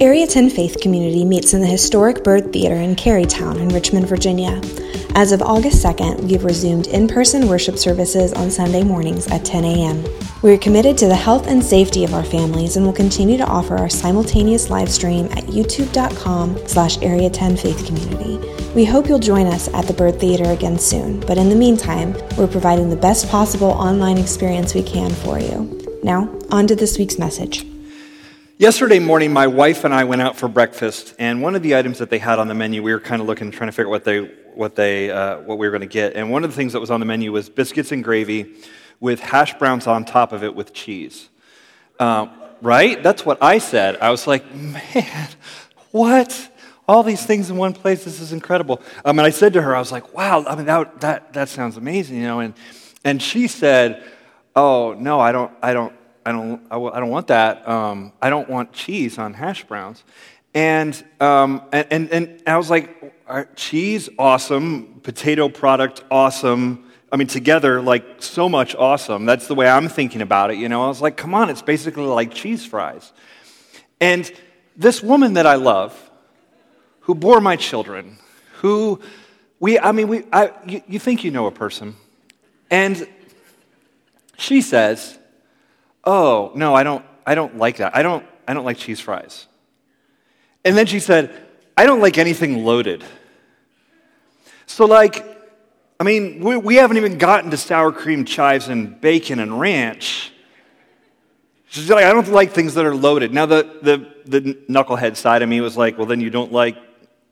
Area 10 Faith Community meets in the historic Byrd Theater in Carytown in Richmond, Virginia. As of August 2nd, we have resumed in person worship services on Sunday mornings at 10 a.m. We are committed to the health and safety of our families and will continue to offer our simultaneous live stream at youtube.com slash area 10 faith community. We hope you'll join us at the Byrd Theater again soon, but in the meantime, we're providing the best possible online experience we can for you. Now, on to this week's message. Yesterday morning, my wife and I went out for breakfast, and one of the items that they had on the menu, we were kind of looking, trying to figure out what they, what they, uh, what we were going to get. And one of the things that was on the menu was biscuits and gravy with hash browns on top of it with cheese. Uh, right? That's what I said. I was like, man, what? All these things in one place. This is incredible. Um, and I said to her, I was like, wow. I mean, that that that sounds amazing, you know. And and she said, oh no, I don't, I don't. I don't, I, don't want that. Um, I don't want cheese on hash browns. And, um, and, and, and I was like, cheese, awesome. Potato product, awesome. I mean, together, like, so much awesome. That's the way I'm thinking about it, you know? I was like, come on, it's basically like cheese fries. And this woman that I love, who bore my children, who we, I mean, we, I, you, you think you know a person. And she says, Oh, no, I don't, I don't like that. I don't, I don't like cheese fries. And then she said, I don't like anything loaded. So, like, I mean, we, we haven't even gotten to sour cream chives and bacon and ranch. She's like, I don't like things that are loaded. Now, the, the, the knucklehead side of me was like, well, then you don't like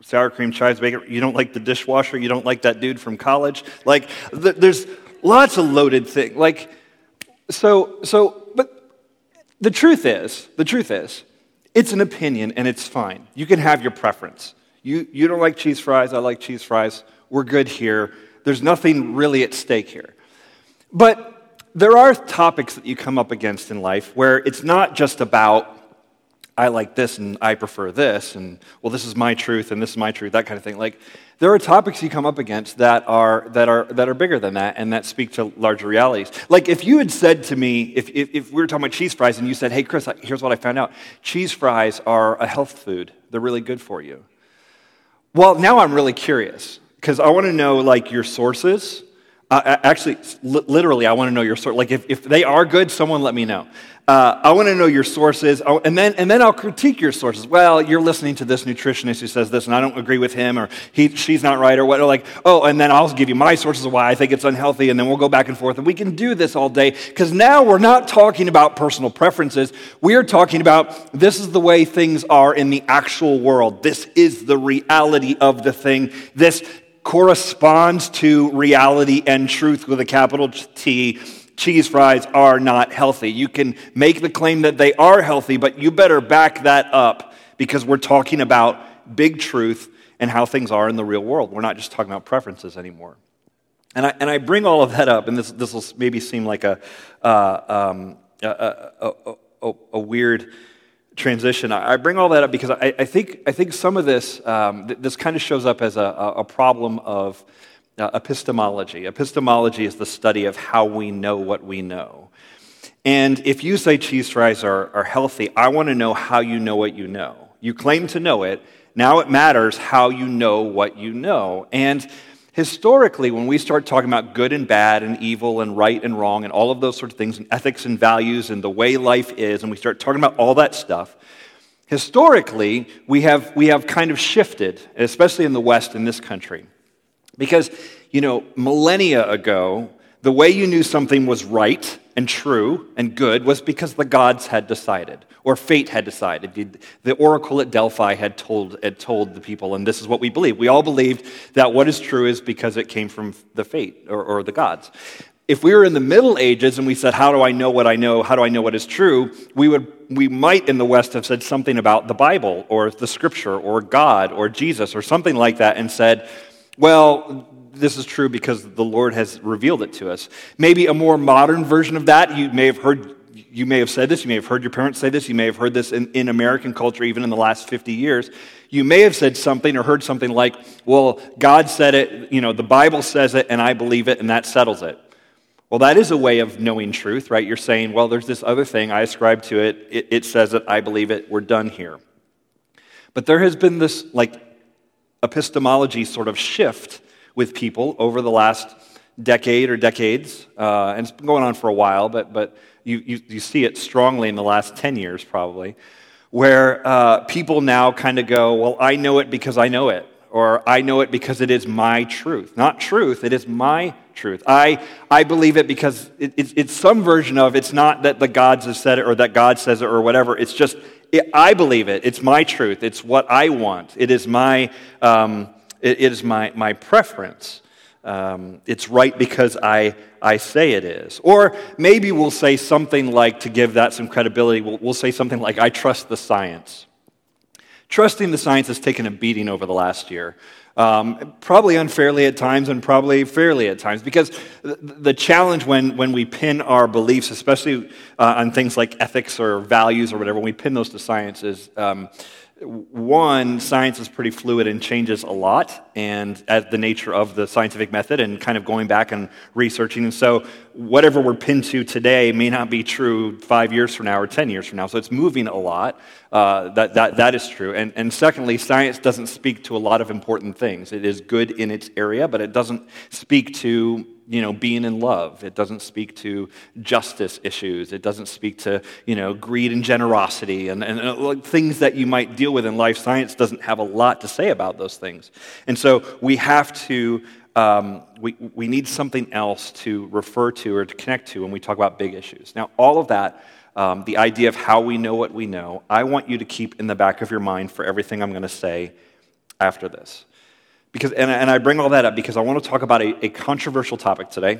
sour cream chives, bacon, you don't like the dishwasher, you don't like that dude from college. Like, the, there's lots of loaded things. Like, so, so the truth is, the truth is, it's an opinion and it's fine. You can have your preference. You, you don't like cheese fries, I like cheese fries. We're good here. There's nothing really at stake here. But there are topics that you come up against in life where it's not just about, I like this and I prefer this, and well, this is my truth and this is my truth, that kind of thing. Like, there are topics you come up against that are, that are, that are bigger than that and that speak to larger realities. Like if you had said to me, if, if, if we were talking about cheese fries and you said, hey, Chris, here's what I found out cheese fries are a health food, they're really good for you. Well, now I'm really curious because I want to know like your sources. Uh, actually, literally, I want to know your source. Like, if, if they are good, someone let me know. Uh, I want to know your sources, and then, and then I'll critique your sources. Well, you're listening to this nutritionist who says this, and I don't agree with him, or he, she's not right, or what. Like, oh, and then I'll give you my sources of why I think it's unhealthy, and then we'll go back and forth, and we can do this all day because now we're not talking about personal preferences. We are talking about this is the way things are in the actual world. This is the reality of the thing. This corresponds to reality and truth with a capital T cheese fries are not healthy. You can make the claim that they are healthy, but you better back that up because we're talking about big truth and how things are in the real world. We're not just talking about preferences anymore. And I, and I bring all of that up, and this, this will maybe seem like a, uh, um, a, a, a, a, weird transition. I bring all that up because I, I think, I think some of this, um, this kind of shows up as a, a problem of uh, epistemology. Epistemology is the study of how we know what we know. And if you say cheese fries are, are healthy, I want to know how you know what you know. You claim to know it. Now it matters how you know what you know. And historically, when we start talking about good and bad and evil and right and wrong and all of those sorts of things and ethics and values and the way life is, and we start talking about all that stuff, historically, we have, we have kind of shifted, especially in the West in this country. Because, you know, millennia ago, the way you knew something was right and true and good was because the gods had decided, or fate had decided. The oracle at Delphi had told, had told the people, and this is what we believe. We all believed that what is true is because it came from the fate or, or the gods. If we were in the Middle Ages and we said, How do I know what I know? How do I know what is true? We, would, we might in the West have said something about the Bible or the scripture or God or Jesus or something like that and said, well, this is true because the Lord has revealed it to us. Maybe a more modern version of that, you may have heard, you may have said this, you may have heard your parents say this, you may have heard this in, in American culture even in the last 50 years. You may have said something or heard something like, well, God said it, you know, the Bible says it, and I believe it, and that settles it. Well, that is a way of knowing truth, right? You're saying, well, there's this other thing, I ascribe to it, it, it says it, I believe it, we're done here. But there has been this like epistemology sort of shift with people over the last decade or decades, uh, and it's been going on for a while, but, but you, you, you see it strongly in the last 10 years probably, where uh, people now kind of go, Well, I know it because I know it, or I know it because it is my truth. Not truth, it is my truth. I, I believe it because it, it's, it's some version of it's not that the gods have said it or that God says it or whatever. It's just, I believe it. It's my truth. It's what I want. It is my, um, it, it is my, my preference. Um, it's right because I, I say it is. Or maybe we'll say something like, to give that some credibility, we'll, we'll say something like, I trust the science. Trusting the science has taken a beating over the last year. Um, probably unfairly at times and probably fairly at times because the challenge when, when we pin our beliefs especially uh, on things like ethics or values or whatever when we pin those to science is um, one, science is pretty fluid and changes a lot, and as the nature of the scientific method, and kind of going back and researching. And so, whatever we're pinned to today may not be true five years from now or 10 years from now. So, it's moving a lot. Uh, that, that, that is true. And, and secondly, science doesn't speak to a lot of important things. It is good in its area, but it doesn't speak to you know, being in love. It doesn't speak to justice issues. It doesn't speak to, you know, greed and generosity and, and things that you might deal with in life. Science doesn't have a lot to say about those things. And so we have to, um, we, we need something else to refer to or to connect to when we talk about big issues. Now, all of that, um, the idea of how we know what we know, I want you to keep in the back of your mind for everything I'm going to say after this. Because, and, and I bring all that up because I want to talk about a, a controversial topic today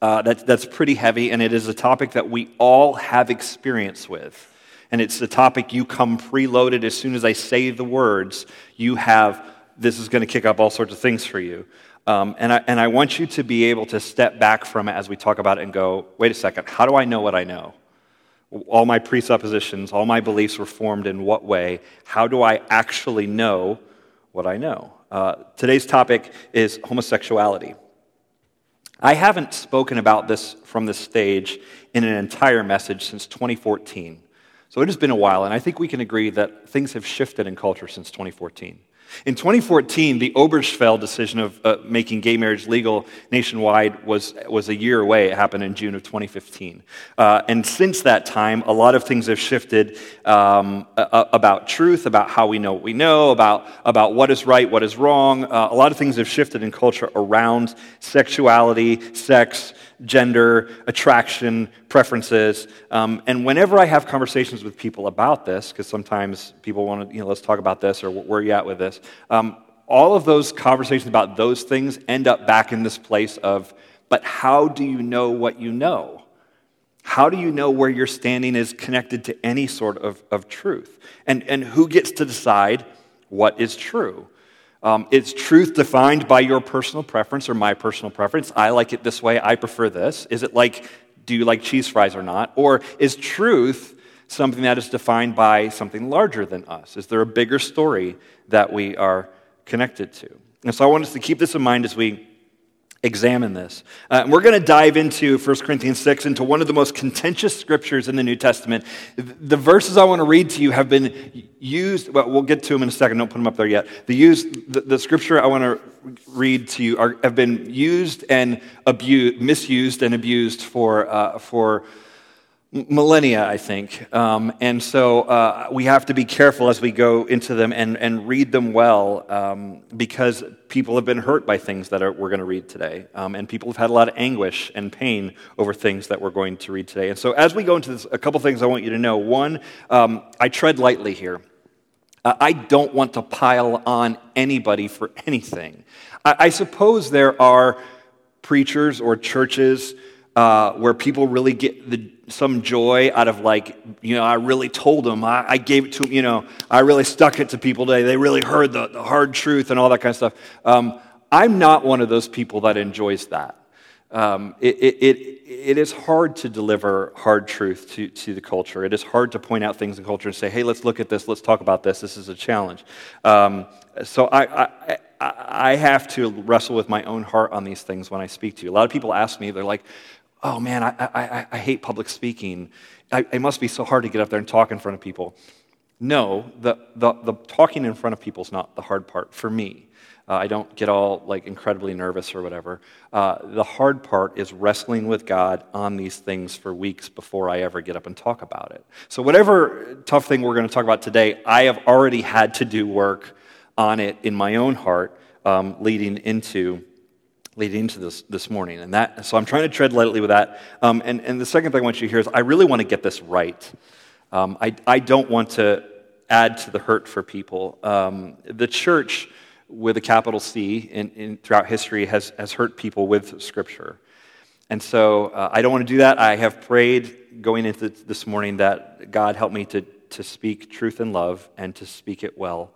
uh, that, that's pretty heavy, and it is a topic that we all have experience with. And it's the topic you come preloaded as soon as I say the words, you have, this is going to kick up all sorts of things for you. Um, and, I, and I want you to be able to step back from it as we talk about it and go, wait a second, how do I know what I know? All my presuppositions, all my beliefs were formed in what way? How do I actually know what I know? Uh, today's topic is homosexuality. I haven't spoken about this from this stage in an entire message since 2014. So it has been a while, and I think we can agree that things have shifted in culture since 2014. In 2014, the Obergefell decision of uh, making gay marriage legal nationwide was, was a year away. It happened in June of 2015. Uh, and since that time, a lot of things have shifted um, about truth, about how we know what we know, about, about what is right, what is wrong. Uh, a lot of things have shifted in culture around sexuality, sex, gender, attraction, preferences. Um, and whenever I have conversations with people about this, because sometimes people want to, you know, let's talk about this or where are you at with this, um, all of those conversations about those things end up back in this place of, but how do you know what you know? How do you know where your standing is connected to any sort of, of truth? And, and who gets to decide what is true? Um, it's truth defined by your personal preference or my personal preference. I like it this way, I prefer this. Is it like, do you like cheese fries or not? Or is truth something that is defined by something larger than us? Is there a bigger story that we are connected to? And so I want us to keep this in mind as we examine this. Uh, we're going to dive into 1 Corinthians 6, into one of the most contentious scriptures in the New Testament. The verses I want to read to you have been used, well, we'll get to them in a second, don't put them up there yet. The, used, the, the scripture I want to read to you are, have been used and abused, misused and abused for, uh, for millennia, I think. Um, and so uh, we have to be careful as we go into them and, and read them well um, because people have been hurt by things that are, we're going to read today. Um, and people have had a lot of anguish and pain over things that we're going to read today. And so as we go into this, a couple things I want you to know. One, um, I tread lightly here. I don't want to pile on anybody for anything. I, I suppose there are preachers or churches uh, where people really get the, some joy out of like, you know, I really told them, I, I, gave it to them, you know, I really stuck it to people today. They really heard the, the hard truth and all that kind of stuff. Um, I'm not one of those people that enjoys that. Um, it, it, it, it is hard to deliver hard truth to, to the culture. It is hard to point out things in culture and say, hey, let's look at this, let's talk about this, this is a challenge. Um, so I, I, I have to wrestle with my own heart on these things when I speak to you. A lot of people ask me, they're like, oh man, I, I, I hate public speaking. I, it must be so hard to get up there and talk in front of people. no, the, the, the talking in front of people is not the hard part for me. Uh, I don't get all like incredibly nervous or whatever. Uh, the hard part is wrestling with God on these things for weeks before I ever get up and talk about it. So, whatever tough thing we're going to talk about today, I have already had to do work on it in my own heart um, leading into leading into this this morning. And that, so I'm trying to tread lightly with that. Um, and, and the second thing I want you to hear is I really want to get this right. Um, I, I don't want to add to the hurt for people. Um, the church with a capital C in, in, throughout history has, has hurt people with Scripture. And so uh, I don't want to do that. I have prayed going into this morning that God help me to, to speak truth and love and to speak it well.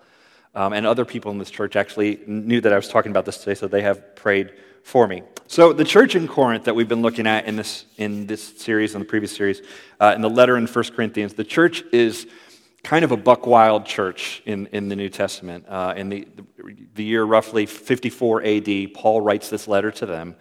Um, and other people in this church actually knew that I was talking about this today, so they have prayed for me. So the church in Corinth that we've been looking at in this, in this series, in the previous series, uh, in the letter in 1 Corinthians, the church is kind of a buck wild church in, in the New Testament. Uh, in the, the year roughly 54 AD, Paul writes this letter to them.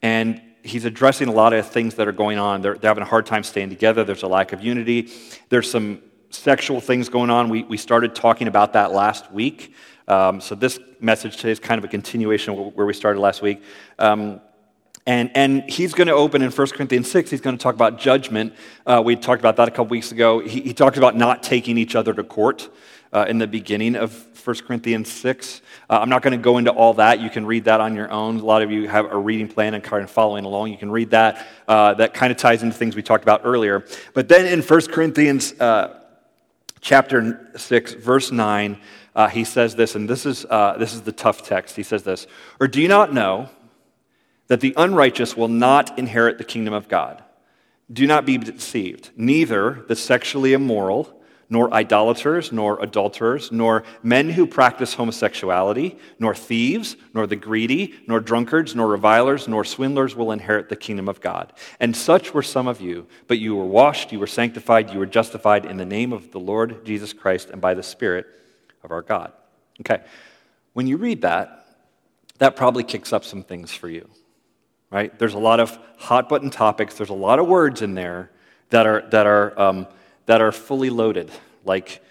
And he's addressing a lot of things that are going on. They're, they're having a hard time staying together. There's a lack of unity. There's some sexual things going on. We, we started talking about that last week. Um, so this message today is kind of a continuation of where we started last week. Um, and, and he's going to open in 1 Corinthians 6, he's going to talk about judgment. Uh, we talked about that a couple weeks ago. He, he talks about not taking each other to court uh, in the beginning of 1 Corinthians 6. Uh, I'm not going to go into all that. You can read that on your own. A lot of you have a reading plan and kind of following along. You can read that. Uh, that kind of ties into things we talked about earlier. But then in 1 Corinthians uh, chapter 6, verse 9, uh, he says this, and this is, this is the tough text. He says this Or do you not know? that the unrighteous will not inherit the kingdom of God. Do not be deceived. Neither the sexually immoral, nor idolaters, nor adulterers, nor men who practice homosexuality, nor thieves, nor the greedy, nor drunkards, nor revilers, nor swindlers will inherit the kingdom of God. And such were some of you, but you were washed, you were sanctified, you were justified in the name of the Lord Jesus Christ and by the Spirit of our God. Okay, when you read that, that probably kicks up some things for you right? There's a lot of hot button topics. There's a lot of words in there that are, that are, um, that are fully loaded. Like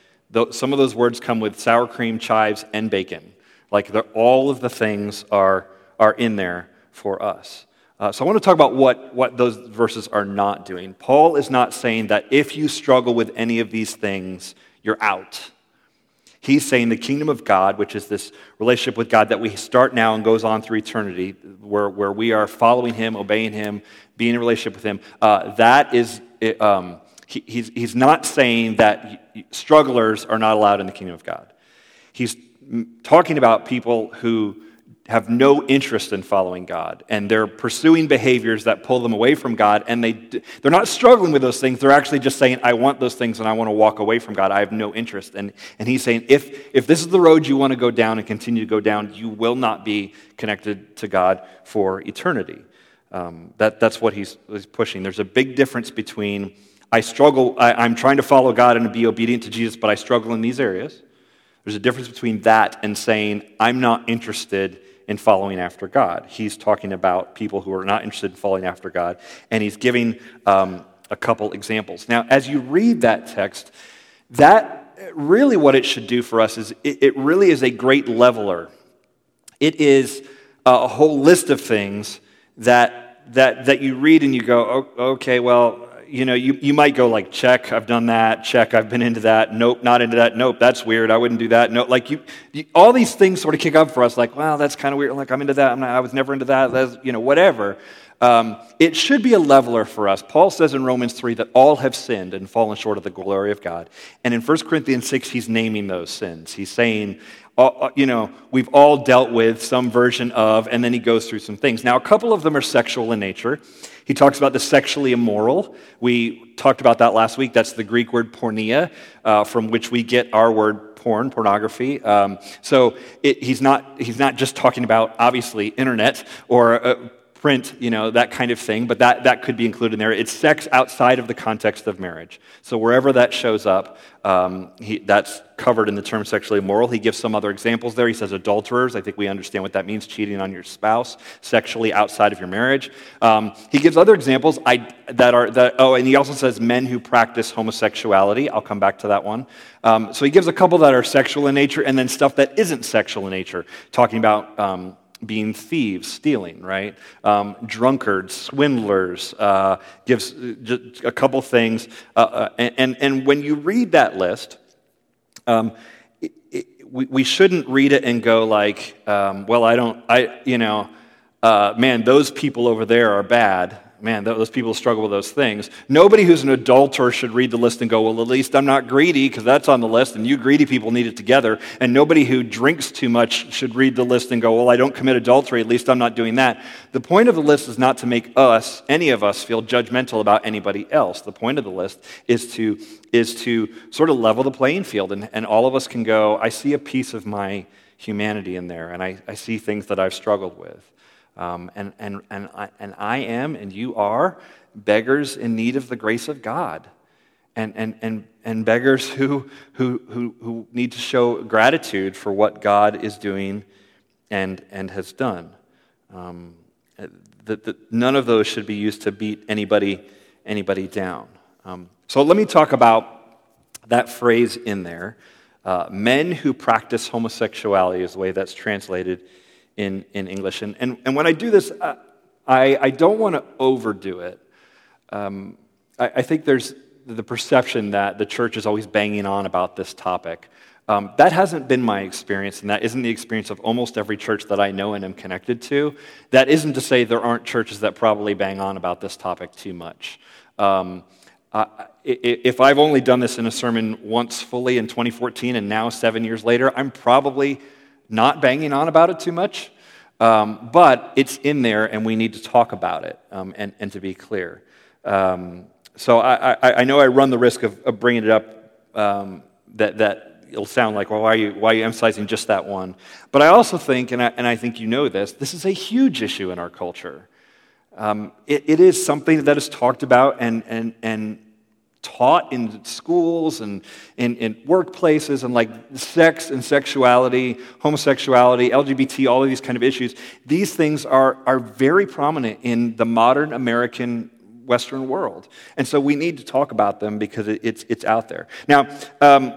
some of those words come with sour cream, chives, and bacon. Like all of the things are, are in there for us. Uh, so I want to talk about what, what those verses are not doing. Paul is not saying that if you struggle with any of these things, you're out. He's saying the kingdom of God, which is this relationship with God that we start now and goes on through eternity, where, where we are following Him, obeying Him, being in relationship with Him, uh, that is, um, he, he's, he's not saying that strugglers are not allowed in the kingdom of God. He's talking about people who have no interest in following God and they're pursuing behaviors that pull them away from God and they they're not struggling with those things. They're actually just saying I want those things and I want to walk away from God. I have no interest. And and he's saying if if this is the road you want to go down and continue to go down you will not be connected to God for eternity. Um, that that's what he's, he's pushing. There's a big difference between I struggle I, I'm trying to follow God and to be obedient to Jesus but I struggle in these areas there's a difference between that and saying I'm not interested in following after God. He's talking about people who are not interested in following after God, and he's giving um, a couple examples. Now, as you read that text, that really what it should do for us is it, it really is a great leveler. It is a whole list of things that, that, that you read and you go, okay, well, you know, you, you might go like, check, I've done that, check, I've been into that, nope, not into that, nope, that's weird, I wouldn't do that, no, like you, you all these things sort of kick up for us, like, wow, that's kind of weird, like I'm into that, I'm not, I was never into that, that's, you know, whatever. Um, it should be a leveler for us. Paul says in Romans 3 that all have sinned and fallen short of the glory of God. And in 1 Corinthians 6, he's naming those sins. He's saying, uh, uh, you know, we've all dealt with some version of, and then he goes through some things. Now, a couple of them are sexual in nature. He talks about the sexually immoral. We talked about that last week. That's the Greek word porneia, uh, from which we get our word porn, pornography. Um, so it, he's, not, he's not just talking about, obviously, internet or uh, print, you know, that kind of thing, but that, that could be included in there. It's sex outside of the context of marriage. So wherever that shows up, um, he, that's covered in the term sexually immoral. He gives some other examples there. He says adulterers. I think we understand what that means cheating on your spouse sexually outside of your marriage. Um, he gives other examples I, that are, that, oh, and he also says men who practice homosexuality. I'll come back to that one. Um, so he gives a couple that are sexual in nature and then stuff that isn't sexual in nature, talking about um, being thieves, stealing, right? Um, drunkards, swindlers, uh, gives just a couple things. Uh, uh, and, and when you read that list, um, it, it, we, we shouldn't read it and go like, um, well, I don't, I, you know, uh, man, those people over there are bad man, those people struggle with those things. Nobody who's an adulterer should read the list and go, well, at least I'm not greedy because that's on the list, and you greedy people need it together. And nobody who drinks too much should read the list and go, well, I don't commit adultery, at least I'm not doing that. The point of the list is not to make us, any of us, feel judgmental about anybody else. The point of the list is to, is to sort of level the playing field, and, and all of us can go, I see a piece of my humanity in there, and I, I see things that I've struggled with. Um, and, and, and, I, and I am, and you are, beggars in need of the grace of God. And, and, and, and beggars who, who, who, who need to show gratitude for what God is doing and, and has done. Um, none of those should be used to beat anybody, anybody down. Um, so let me talk about that phrase in there. Uh, men who practice homosexuality is the way that's translated in, in English. And, and, and when I do this, uh, I, I don't want to overdo it. Um, I, I, think there's the perception that the church is always banging on about this topic. Um, that hasn't been my experience, and that isn't the experience of almost every church that I know and am connected to. That isn't to say there aren't churches that probably bang on about this topic too much. Um, if I've only done this in a sermon once fully in 2014 and now seven years later, I'm probably not banging on about it too much, um, but it's in there and we need to talk about it um, and, and to be clear. Um, so I, I, I, know I run the risk of, of bringing it up um, that, that it'll sound like, well, why are, you, why are you emphasizing just that one? But I also think, and I, and I think you know this, this is a huge issue in our culture. Um, it, it is something that is talked about and, and, and taught in schools and in, in, workplaces and like sex and sexuality, homosexuality, LGBT, all of these kind of issues, these things are, are very prominent in the modern American Western world. And so we need to talk about them because it, it's, it's out there. Now, um,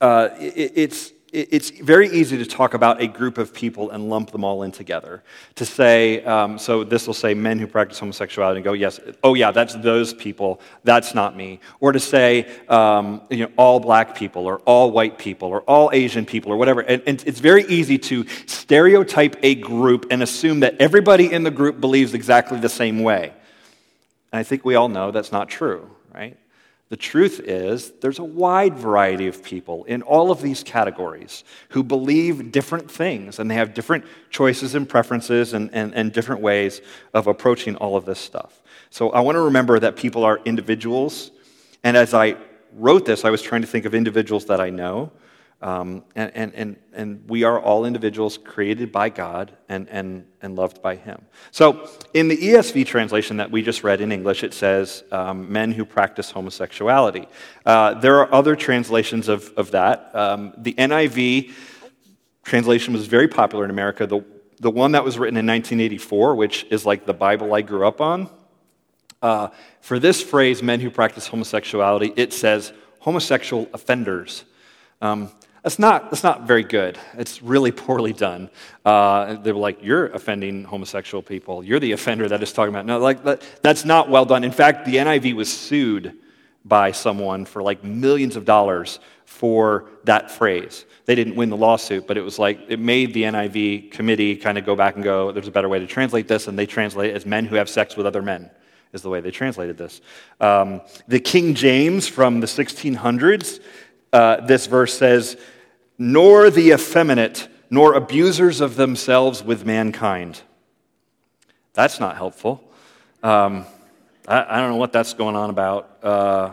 uh, it, it's it's very easy to talk about a group of people and lump them all in together. To say, um, so this will say men who practice homosexuality and go, yes, oh yeah, that's those people, that's not me. Or to say, um, you know, all black people or all white people or all Asian people or whatever. And, and it's very easy to stereotype a group and assume that everybody in the group believes exactly the same way. And I think we all know that's not true, right? The truth is, there's a wide variety of people in all of these categories who believe different things, and they have different choices and preferences and, and, and different ways of approaching all of this stuff. So I want to remember that people are individuals, and as I wrote this, I was trying to think of individuals that I know um, and, and, and, and we are all individuals created by God and, and, and loved by Him. So, in the ESV translation that we just read in English, it says um, men who practice homosexuality. Uh, there are other translations of, of that. Um, the NIV translation was very popular in America. The, the one that was written in 1984, which is like the Bible I grew up on, uh, for this phrase, men who practice homosexuality, it says homosexual offenders. Um, that's not, that's not very good. It's really poorly done. Uh, they were like, You're offending homosexual people. You're the offender that is talking about. No, like, that, that's not well done. In fact, the NIV was sued by someone for like millions of dollars for that phrase. They didn't win the lawsuit, but it was like, it made the NIV committee kind of go back and go, There's a better way to translate this, and they translate it as men who have sex with other men is the way they translated this. Um, the King James from the 1600s uh, this verse says, nor the effeminate, nor abusers of themselves with mankind. That's not helpful. Um, I, I, don't know what that's going on about. Uh,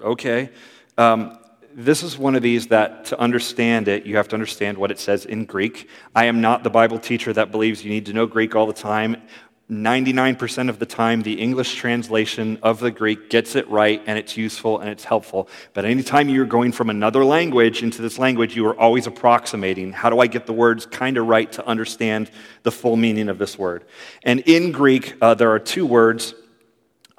okay. Um, this is one of these that to understand it, you have to understand what it says in Greek. I am not the Bible teacher that believes you need to know Greek all the time. 99% of the time, the English translation of the Greek gets it right and it's useful and it's helpful. But anytime you're going from another language into this language, you are always approximating how do I get the words kind of right to understand the full meaning of this word? And in Greek, uh, there are two words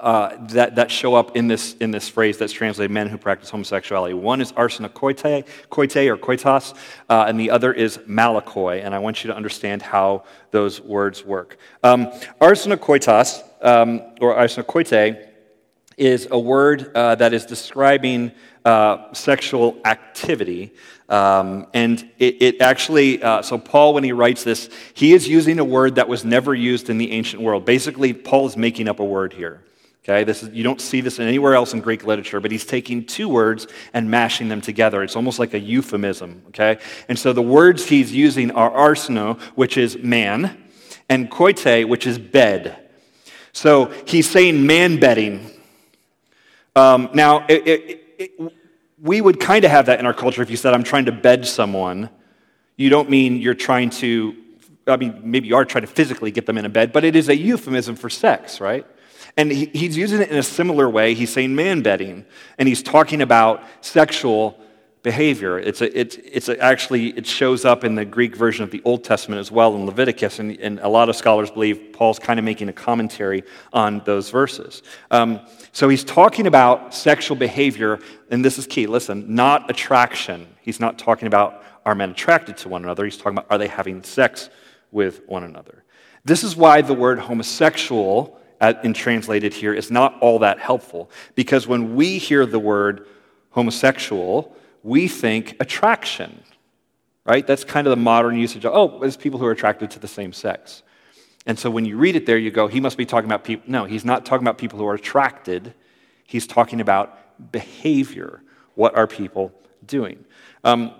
uh, that, that show up in this, in this phrase that's translated men who practice homosexuality. One is arsenokoite, koite or koitos, uh, and the other is malakoi. And I want you to understand how those words work. Um, arsenokoitos, um, or arsenokoite, is a word uh, that is describing uh, sexual activity. Um, and it, it actually, uh, so Paul, when he writes this, he is using a word that was never used in the ancient world. Basically, Paul is making up a word here. Okay, this is, you don't see this anywhere else in Greek literature, but he's taking two words and mashing them together. It's almost like a euphemism. Okay, and so the words he's using are arseno, which is man, and koite, which is bed. So he's saying man bedding. Um, now, it, it, it, we would kind of have that in our culture if you said, I'm trying to bed someone. You don't mean you're trying to, I mean, maybe you are trying to physically get them in a bed, but it is a euphemism for sex, right? And he, he's using it in a similar way. He's saying man bedding, and he's talking about sexual behavior. It's, a, it's, it's a, actually, it shows up in the Greek version of the Old Testament as well in Leviticus, and, and a lot of scholars believe Paul's kind of making a commentary on those verses. Um, so he's talking about sexual behavior, and this is key. Listen, not attraction. He's not talking about are men attracted to one another. He's talking about are they having sex with one another. This is why the word homosexual in translated here is not all that helpful because when we hear the word homosexual, we think attraction, right? That's kind of the modern usage of, oh, it's people who are attracted to the same sex. And so when you read it there, you go, he must be talking about people. No, he's not talking about people who are attracted. He's talking about behavior. What are people doing? Um,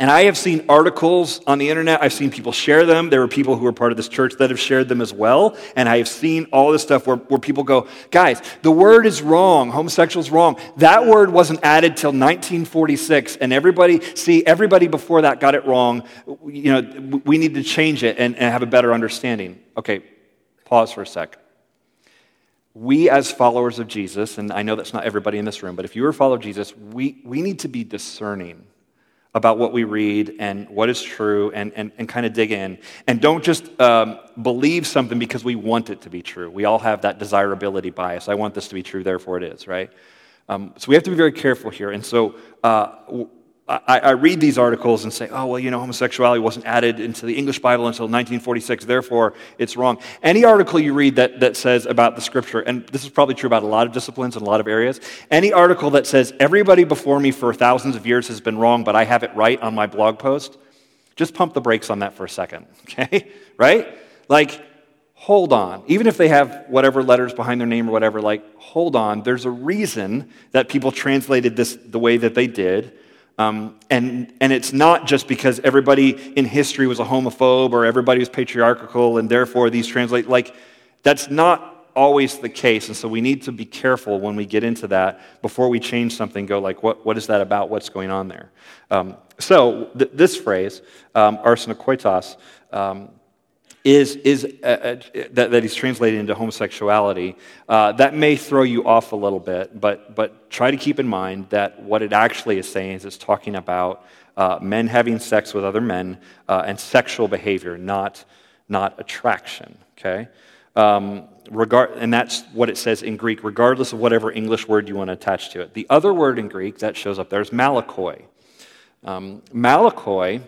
and I have seen articles on the internet. I've seen people share them. There are people who are part of this church that have shared them as well. And I have seen all this stuff where, where people go, guys, the word is wrong. Homosexual is wrong. That word wasn't added till 1946. And everybody, see, everybody before that got it wrong. You know, we need to change it and, and have a better understanding. Okay, pause for a sec. We, as followers of Jesus, and I know that's not everybody in this room, but if you are a follower of Jesus, we, we need to be discerning about what we read and what is true and, and, and kind of dig in. And don't just um, believe something because we want it to be true. We all have that desirability bias. I want this to be true, therefore it is, right? Um, so we have to be very careful here. And so uh, I, I, read these articles and say, oh, well, you know, homosexuality wasn't added into the English Bible until 1946, therefore it's wrong. Any article you read that, that says about the scripture, and this is probably true about a lot of disciplines and a lot of areas, any article that says everybody before me for thousands of years has been wrong, but I have it right on my blog post, just pump the brakes on that for a second, okay? right? Like, hold on. Even if they have whatever letters behind their name or whatever, like, hold on. There's a reason that people translated this the way that they did. Um, and, and it's not just because everybody in history was a homophobe or everybody was patriarchal and therefore these translate. Like, that's not always the case. And so we need to be careful when we get into that before we change something, go like, what, what is that about? What's going on there? Um, so th- this phrase, um, arsenokoitos, um, is, is uh, uh, that, that he's translated into homosexuality, uh, that may throw you off a little bit, but, but try to keep in mind that what it actually is saying is it's talking about uh, men having sex with other men uh, and sexual behavior, not, not attraction, okay? Um, regard, and that's what it says in Greek, regardless of whatever English word you want to attach to it. The other word in Greek that shows up there is malakoi. Um, malakoi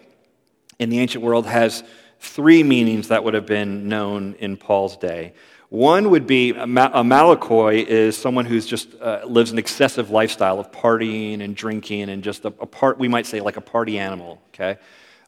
in the ancient world has three meanings that would have been known in Paul's day. One would be a, malakoi is someone who's just uh, lives an excessive lifestyle of partying and drinking and just a, a part, we might say like a party animal, okay?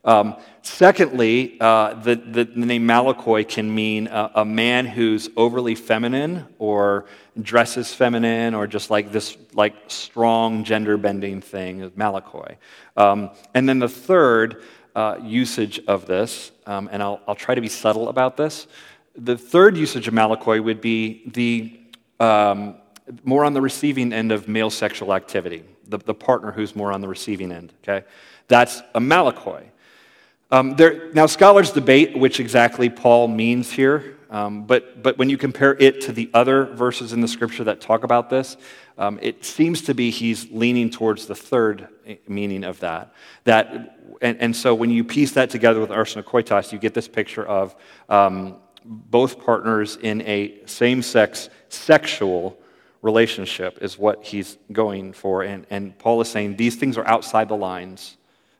Um, secondly, uh, the, the, name malakoi can mean a, a, man who's overly feminine or dresses feminine or just like this like strong gender bending thing, malakoi. Um, and then the third uh, usage of this, um, and I'll, I'll, try to be subtle about this. The third usage of malakoi would be the um, more on the receiving end of male sexual activity, the, the partner who's more on the receiving end. Okay, that's a malakoi. Um, there, now, scholars debate which exactly Paul means here. Um, but, but when you compare it to the other verses in the scripture that talk about this, um, it seems to be he's leaning towards the third meaning of that. that and, and so when you piece that together with arsenokoitos, you get this picture of um, both partners in a same sex sexual relationship, is what he's going for. And, and Paul is saying these things are outside the lines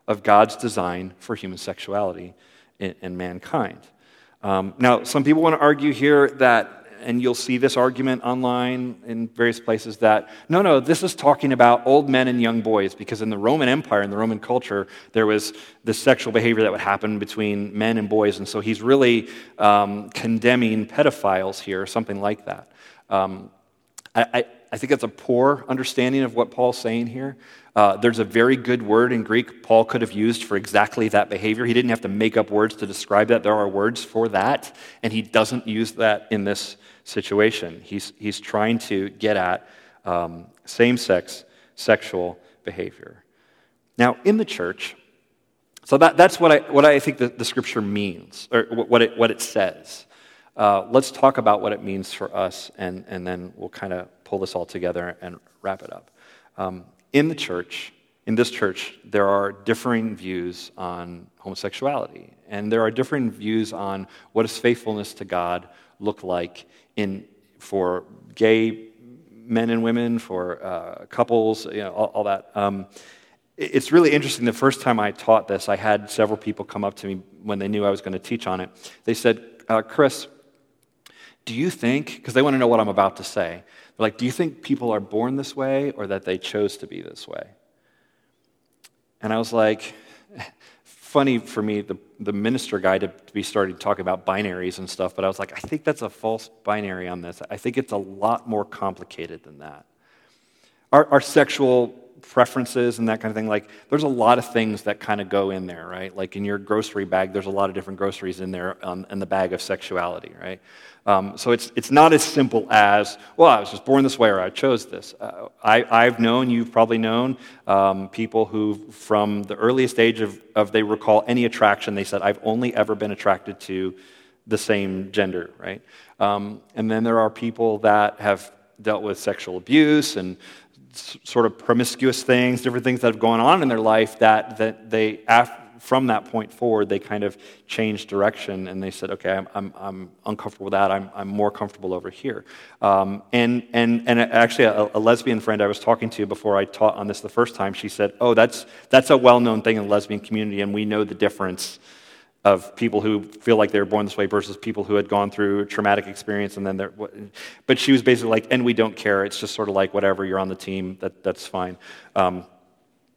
of God's design for human sexuality in mankind. Um, now, some people want to argue here that, and you'll see this argument online in various places, that no, no, this is talking about old men and young boys, because in the Roman Empire, in the Roman culture, there was this sexual behavior that would happen between men and boys, and so he's really um, condemning pedophiles here, or something like that. Um, I, I, I think that's a poor understanding of what Paul's saying here. Uh, there's a very good word in Greek Paul could have used for exactly that behavior. He didn't have to make up words to describe that. There are words for that, and he doesn't use that in this situation. He's, he's trying to get at um, same sex sexual behavior. Now, in the church, so that, that's what I, what I think the, the scripture means, or what it, what it says. Uh, let's talk about what it means for us, and, and then we'll kind of pull this all together and wrap it up. Um, in the church, in this church, there are differing views on homosexuality, and there are different views on what does faithfulness to God look like in, for gay men and women, for uh, couples, you know, all, all that. Um, it's really interesting. The first time I taught this, I had several people come up to me when they knew I was going to teach on it. They said, uh, Chris, do you think, because they want to know what I'm about to say, like, do you think people are born this way or that they chose to be this way? And I was like, funny for me, the, the minister guy, to, to be starting talking about binaries and stuff, but I was like, I think that's a false binary on this. I think it's a lot more complicated than that. Our, our sexual preferences and that kind of thing, like, there's a lot of things that kind of go in there, right? Like in your grocery bag, there's a lot of different groceries in there um, in the bag of sexuality, right? Um, so it's, it's not as simple as, well, I was just born this way or I chose this. Uh, I, have known, you've probably known, um, people who, from the earliest age of, of they recall any attraction, they said, I've only ever been attracted to the same gender, right? Um, and then there are people that have dealt with sexual abuse and sort of promiscuous things, different things that have gone on in their life that, that they, from that point forward, they kind of changed direction and they said, okay, I'm, I'm, I'm uncomfortable with that. I'm, I'm more comfortable over here. Um, and, and, and actually, a, a, lesbian friend I was talking to before I taught on this the first time, she said, oh, that's, that's a well known thing in the lesbian community, and we know the difference of people who feel like they were born this way versus people who had gone through traumatic experience and then they're but she was basically like and we don't care it's just sort of like whatever you're on the team that, that's fine um,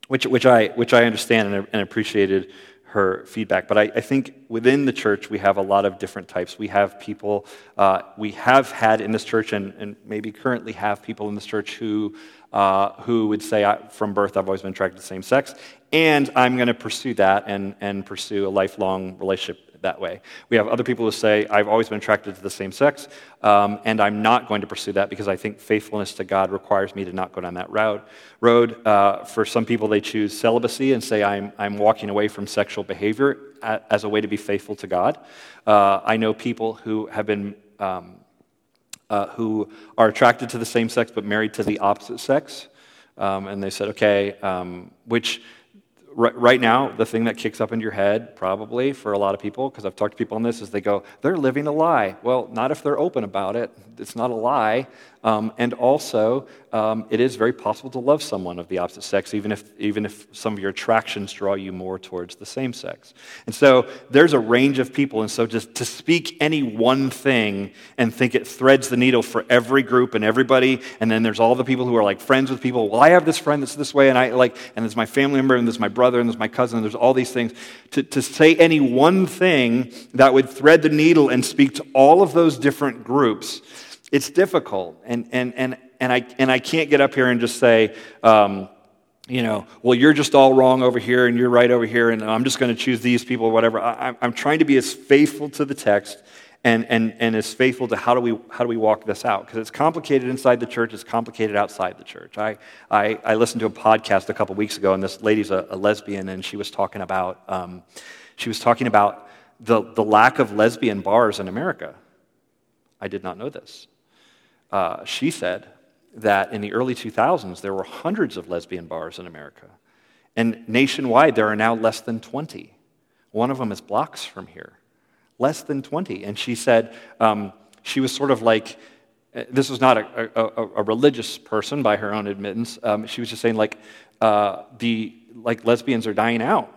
which, which, I, which I understand and, and appreciated her feedback. But I, I, think within the church, we have a lot of different types. We have people, uh, we have had in this church, and, and, maybe currently have people in this church who, uh, who would say, from birth, I've always been attracted to same sex, and I'm going to pursue that and, and pursue a lifelong relationship that way. We have other people who say, I've always been attracted to the same sex, um, and I'm not going to pursue that because I think faithfulness to God requires me to not go down that route. road. Uh, for some people, they choose celibacy and say, I'm, I'm walking away from sexual behavior as a way to be faithful to God. Uh, I know people who have been. Um, uh, who are attracted to the same sex but married to the opposite sex. Um, and they said, okay, um, which right now, the thing that kicks up into your head, probably for a lot of people, because I've talked to people on this, is they go, they're living a lie. Well, not if they're open about it. It's not a lie. Um, and also, um, it is very possible to love someone of the opposite sex, even if, even if some of your attractions draw you more towards the same sex. And so there's a range of people. And so just to speak any one thing and think it threads the needle for every group and everybody, and then there's all the people who are like friends with people. Well, I have this friend that's this way, and I like, and there's my family member, and there's my brother, and there's my cousin, and there's all these things. To, to say any one thing that would thread the needle and speak to all of those different groups it's difficult. And, and, and, and, I, and I can't get up here and just say, um, you know, well, you're just all wrong over here and you're right over here, and I'm just going to choose these people or whatever. I, I'm trying to be as faithful to the text and, and, and as faithful to how do we, how do we walk this out? Because it's complicated inside the church, it's complicated outside the church. I, I, I listened to a podcast a couple weeks ago, and this lady's a, a lesbian, and she was talking about, um, she was talking about the, the lack of lesbian bars in America I did not know this. Uh, she said that in the early 2000s, there were hundreds of lesbian bars in America. And nationwide, there are now less than 20. One of them is blocks from here. Less than 20. And she said um, she was sort of like, uh, this was not a, a, a religious person by her own admittance. Um, she was just saying, like, uh, the, like, lesbians are dying out.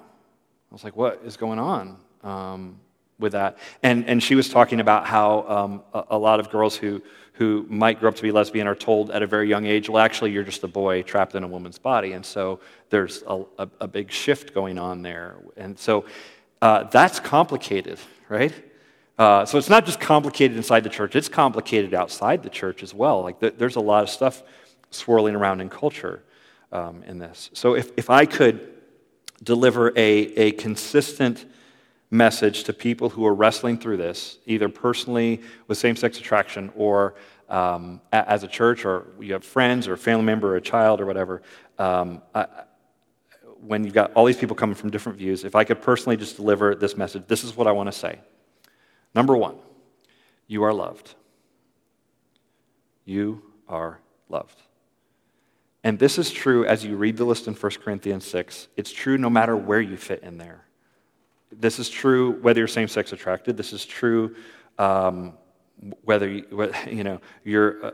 I was like, what is going on? Um, with that. And, and she was talking about how um, a, a, lot of girls who, who might grow up to be lesbian are told at a very young age, well, actually, you're just a boy trapped in a woman's body. And so there's a, a, a big shift going on there. And so uh, that's complicated, right? Uh, so it's not just complicated inside the church, it's complicated outside the church as well. Like th- there's a lot of stuff swirling around in culture um, in this. So if, if I could deliver a, a consistent message to people who are wrestling through this, either personally with same sex attraction or um, as a church, or you have friends or a family member or a child or whatever. Um, I, when you've got all these people coming from different views, if I could personally just deliver this message, this is what I want to say. Number one, you are loved. You are loved. And this is true as you read the list in 1 Corinthians 6. It's true no matter where you fit in there. This is true whether you're same sex attracted. This is true um, whether, you, you know, you're, uh,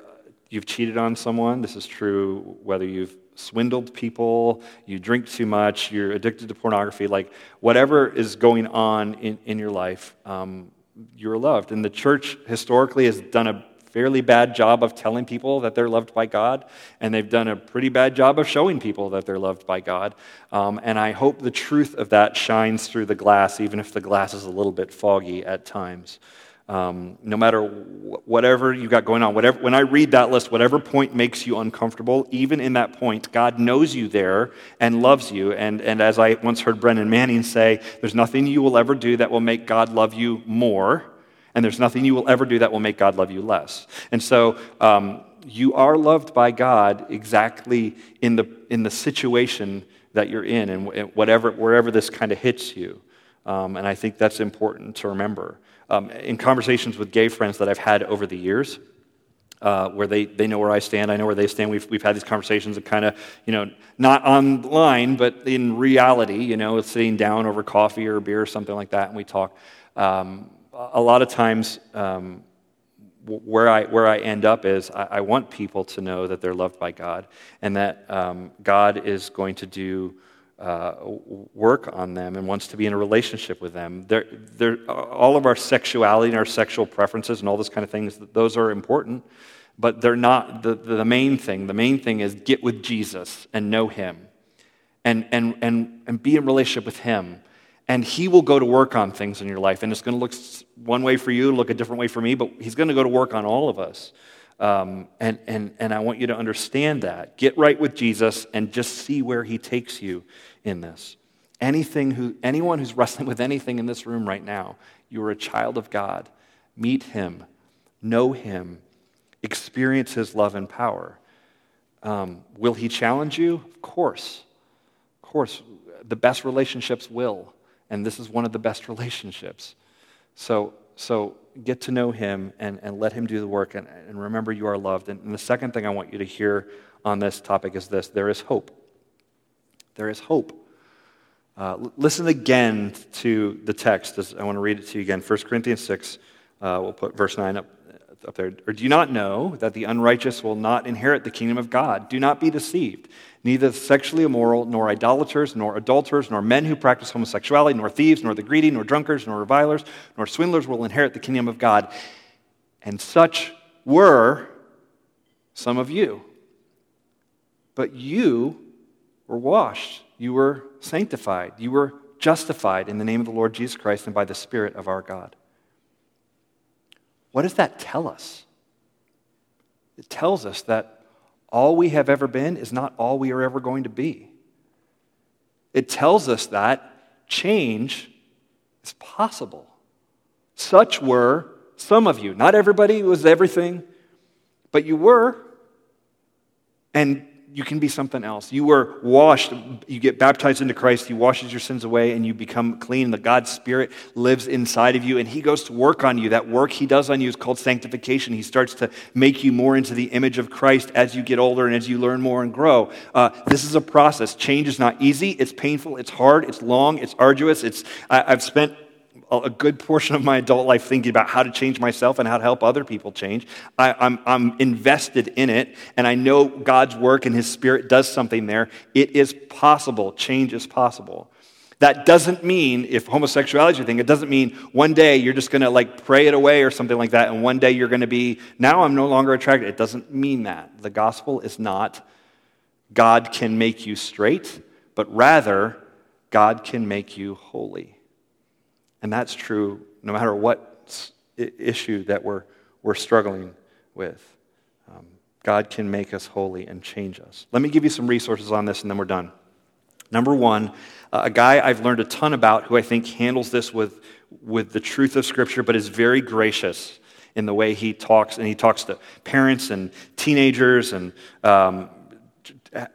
you've cheated on someone. This is true whether you've swindled people, you drink too much, you're addicted to pornography. Like, whatever is going on in, in your life, um, you're loved. And the church historically has done a fairly bad job of telling people that they're loved by God, and they've done a pretty bad job of showing people that they're loved by God. Um, and I hope the truth of that shines through the glass, even if the glass is a little bit foggy at times. Um, no matter whatever you got going on, whatever, when I read that list, whatever point makes you uncomfortable, even in that point, God knows you there and loves you. And, and as I once heard Brennan Manning say, there's nothing you will ever do that will make God love you more, and there's nothing you will ever do that will make God love you less. And so, um, you are loved by God exactly in the, in the situation that you're in and whatever, wherever this kind of hits you. Um, and I think that's important to remember um, in conversations with gay friends that I've had over the years, uh, where they, they know where I stand, I know where they stand. We've, we've had these conversations and kind of, you know, not online, but in reality, you know, sitting down over coffee or beer or something like that, and we talk. Um, a lot of times, um, where I, where I end up is I, I, want people to know that they're loved by God and that um, God is going to do uh, work on them and wants to be in a relationship with them. They're, they're, all of our sexuality and our sexual preferences and all those kind of things, those are important, but they're not the, the main thing. The main thing is get with Jesus and know Him and, and, and, and be in relationship with Him. And He will go to work on things in your life. And it's going to look one way for you, look a different way for me, but He's going to go to work on all of us. Um, and, and, and I want you to understand that. Get right with Jesus and just see where he takes you in this. Anything who, anyone who's wrestling with anything in this room right now, you are a child of God. Meet him, know him, experience his love and power. Um, will he challenge you? Of course. Of course. The best relationships will. And this is one of the best relationships. So, so get to know him and, and let him do the work and, and remember you are loved. And, and the second thing I want you to hear on this topic is this there is hope. There is hope. Uh, listen again to the text. I want to read it to you again. 1 Corinthians 6, uh, we'll put verse 9 up, up there. Or do you not know that the unrighteous will not inherit the kingdom of God? Do not be deceived. Neither sexually immoral, nor idolaters, nor adulterers, nor men who practice homosexuality, nor thieves, nor the greedy, nor drunkards, nor revilers, nor swindlers will inherit the kingdom of God. And such were some of you. But you were washed, you were sanctified, you were justified in the name of the Lord Jesus Christ and by the Spirit of our God. What does that tell us? It tells us that all we have ever been is not all we are ever going to be. It tells us that change is possible. Such were some of you. Not everybody was everything, but you were. And you can be something else. You were washed, you get baptized into Christ, He washes your sins away, and you become clean. The God Spirit lives inside of you, and He goes to work on you. That work He does on you is called sanctification. He starts to make you more into the image of Christ as you get older and as you learn more and grow. Uh, this is a process. Change is not easy, it's painful, it's hard, it's long, it's arduous. It's, I, I've spent a good portion of my adult life thinking about how to change myself and how to help other people change. I, am I'm, I'm invested in it, and I know God's work and His Spirit does something there. It is possible. Change is possible. That doesn't mean, if homosexuality is your thing, it doesn't mean one day you're just going to like pray it away or something like that, and one day you're going to be, now I'm no longer attracted. It doesn't mean that. The gospel is not God can make you straight, but rather God can make you holy. And that's true no matter what issue that we're, we're struggling with. Um, God can make us holy and change us. Let me give you some resources on this and then we're done. Number one, uh, a guy I've learned a ton about who I think handles this with, with the truth of Scripture, but is very gracious in the way he talks. And he talks to parents and teenagers, and um,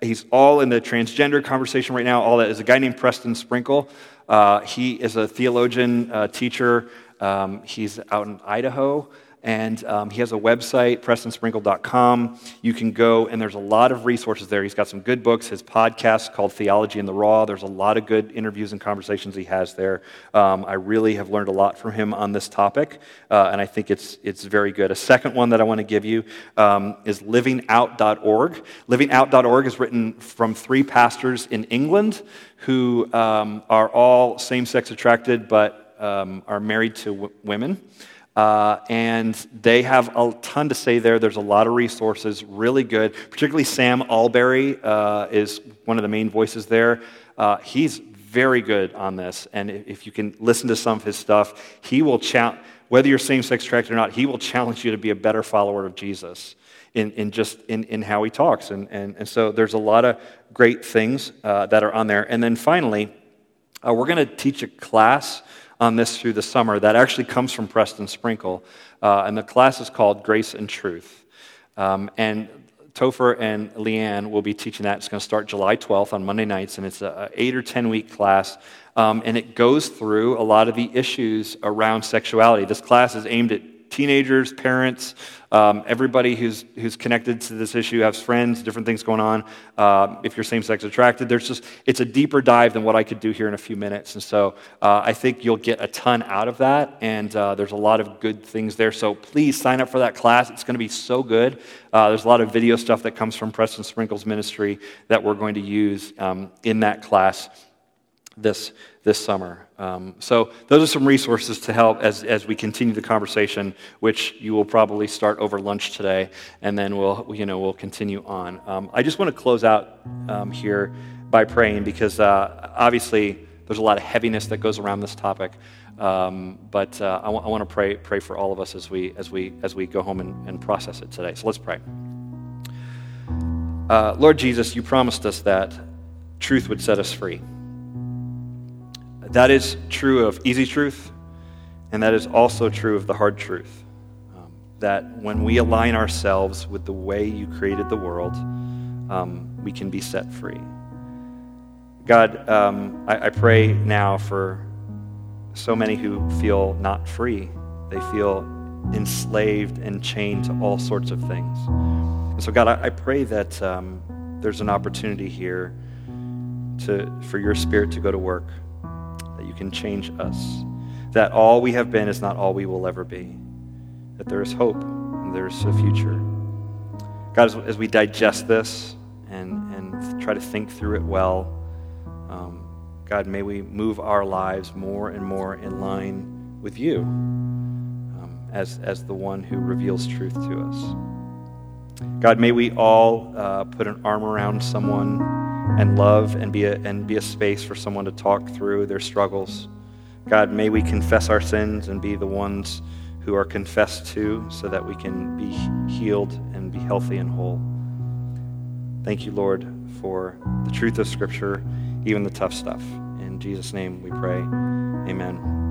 he's all in the transgender conversation right now. All that is a guy named Preston Sprinkle. Uh, he is a theologian, uh, teacher. Um, he's out in Idaho. And um, he has a website, prestonsprinkle.com. You can go, and there's a lot of resources there. He's got some good books. His podcast called Theology in the Raw. There's a lot of good interviews and conversations he has there. Um, I really have learned a lot from him on this topic, uh, and I think it's, it's very good. A second one that I want to give you um, is livingout.org. Livingout.org is written from three pastors in England who um, are all same sex attracted but um, are married to w- women. Uh, and they have a ton to say there. There's a lot of resources, really good. Particularly Sam Allberry uh, is one of the main voices there. Uh, he's very good on this. And if you can listen to some of his stuff, he will challenge, whether you're same sex attracted or not, he will challenge you to be a better follower of Jesus in, in just in, in how he talks. And, and, and so there's a lot of great things uh, that are on there. And then finally, uh, we're going to teach a class on this through the summer that actually comes from Preston Sprinkle. Uh, and the class is called Grace and Truth. Um, and Topher and Leanne will be teaching that. It's going to start July 12th on Monday nights, and it's an eight or 10 week class. Um, and it goes through a lot of the issues around sexuality. This class is aimed at teenagers, parents, um, everybody who's, who's connected to this issue has friends, different things going on. Uh, if you're same sex attracted, there's just, it's a deeper dive than what I could do here in a few minutes. And so uh, I think you'll get a ton out of that. And uh, there's a lot of good things there. So please sign up for that class. It's going to be so good. Uh, there's a lot of video stuff that comes from Preston Sprinkles Ministry that we're going to use um, in that class this, this summer. Um, so those are some resources to help as, as we continue the conversation, which you will probably start over lunch today, and then we'll, you know, we'll continue on. Um, I just want to close out um, here by praying because uh, obviously there's a lot of heaviness that goes around this topic. Um, but uh, I, w- I want to pray, pray for all of us as we, as we, as we go home and, and process it today. So let's pray. Uh, Lord Jesus, you promised us that truth would set us free. That is true of easy truth, and that is also true of the hard truth. Um, that when we align ourselves with the way you created the world, um, we can be set free. God, um, I, I pray now for so many who feel not free. They feel enslaved and chained to all sorts of things. And so, God, I, I pray that um, there's an opportunity here to, for your spirit to go to work you can change us, that all we have been is not all we will ever be, that there is hope and there's a future. God, as, as we digest this and, and try to think through it well, um, God, may we move our lives more and more in line with you um, as, as the one who reveals truth to us. God, may we all uh, put an arm around someone and love and be, a, and be a space for someone to talk through their struggles. God, may we confess our sins and be the ones who are confessed to so that we can be healed and be healthy and whole. Thank you, Lord, for the truth of Scripture, even the tough stuff. In Jesus' name we pray. Amen.